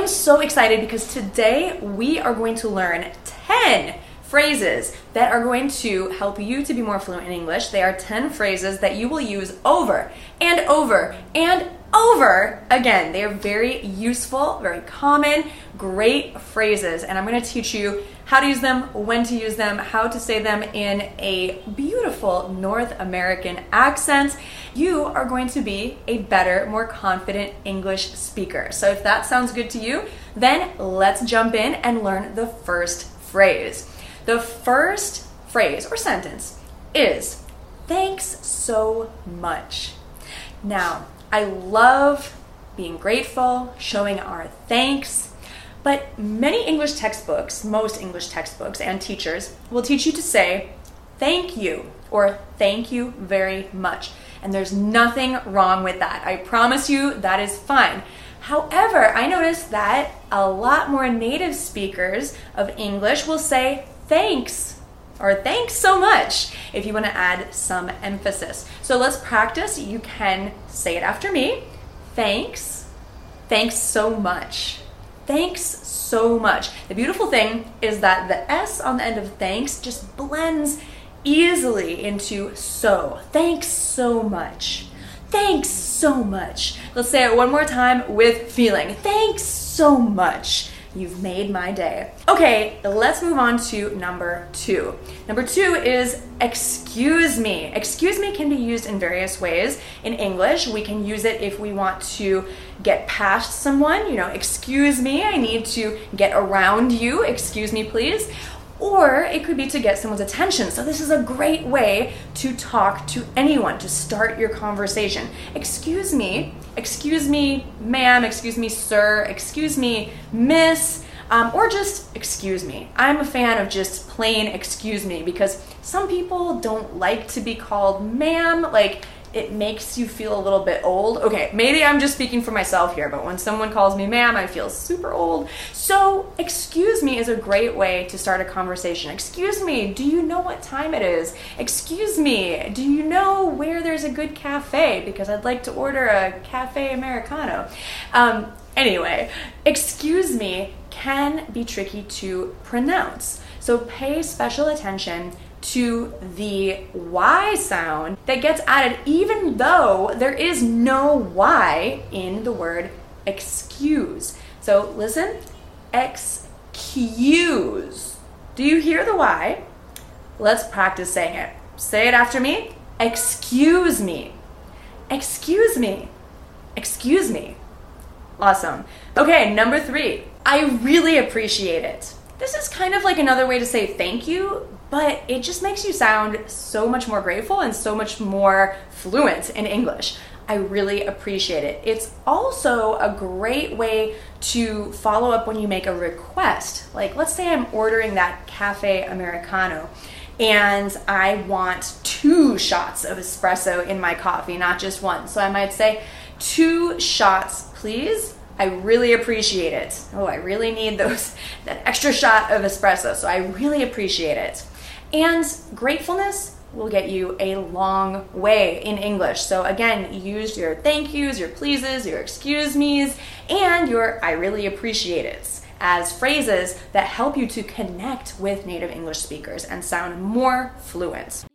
am so excited because today we are going to learn 10 phrases that are going to help you to be more fluent in English. They are 10 phrases that you will use over and over and over again. They are very useful, very common, great phrases, and I'm going to teach you how to use them, when to use them, how to say them in a beautiful North American accent. You are going to be a better, more confident English speaker. So if that sounds good to you, then let's jump in and learn the first phrase. The first phrase or sentence is thanks so much. Now, I love being grateful, showing our thanks, but many English textbooks, most English textbooks and teachers will teach you to say thank you or thank you very much. And there's nothing wrong with that. I promise you that is fine. However, I noticed that a lot more native speakers of English will say thanks or thanks so much if you want to add some emphasis. So let's practice. You can say it after me. Thanks. Thanks so much. Thanks so much. The beautiful thing is that the S on the end of thanks just blends easily into so. Thanks so much. Thanks so much. Let's say it one more time with feeling. Thanks so much. You've made my day. Okay, let's move on to number two. Number two is excuse me. Excuse me can be used in various ways. In English, we can use it if we want to get past someone, you know, excuse me, I need to get around you, excuse me, please or it could be to get someone's attention. So, this is a great way to talk to anyone, to start your conversation. Excuse me, excuse me, ma'am, excuse me, sir, excuse me, miss. Um, or just excuse me. I'm a fan of just plain excuse me because some people don't like to be called ma'am. Like, it makes you feel a little bit old. Okay, maybe I'm just speaking for myself here, but when someone calls me ma'am, I feel super old. So, excuse me is a great way to start a conversation. Excuse me, do you know what time it is? Excuse me, do you know where there's a good cafe? Because I'd like to order a cafe Americano. Um, anyway, excuse me can be tricky to pronounce. So, pay special attention to the Y sound that gets added even though there is no Y in the word excuse. So listen, excuse. Do you hear the Y? Let's practice saying it. Say it after me. Excuse me. Excuse me. Excuse me. Awesome. Okay, number three. I really appreciate it. This is kind of like another way to say thank you, but it just makes you sound so much more grateful and so much more fluent in English. I really appreciate it. It's also a great way to follow up when you make a request. Like, let's say I'm ordering that cafe Americano and I want two shots of espresso in my coffee, not just one. So I might say, two shots, please. I really appreciate it. Oh, I really need those that extra shot of espresso. So I really appreciate it. And gratefulness will get you a long way in English. So again, use your thank yous, your pleases, your excuse me's, and your I really appreciate it as phrases that help you to connect with native English speakers and sound more fluent.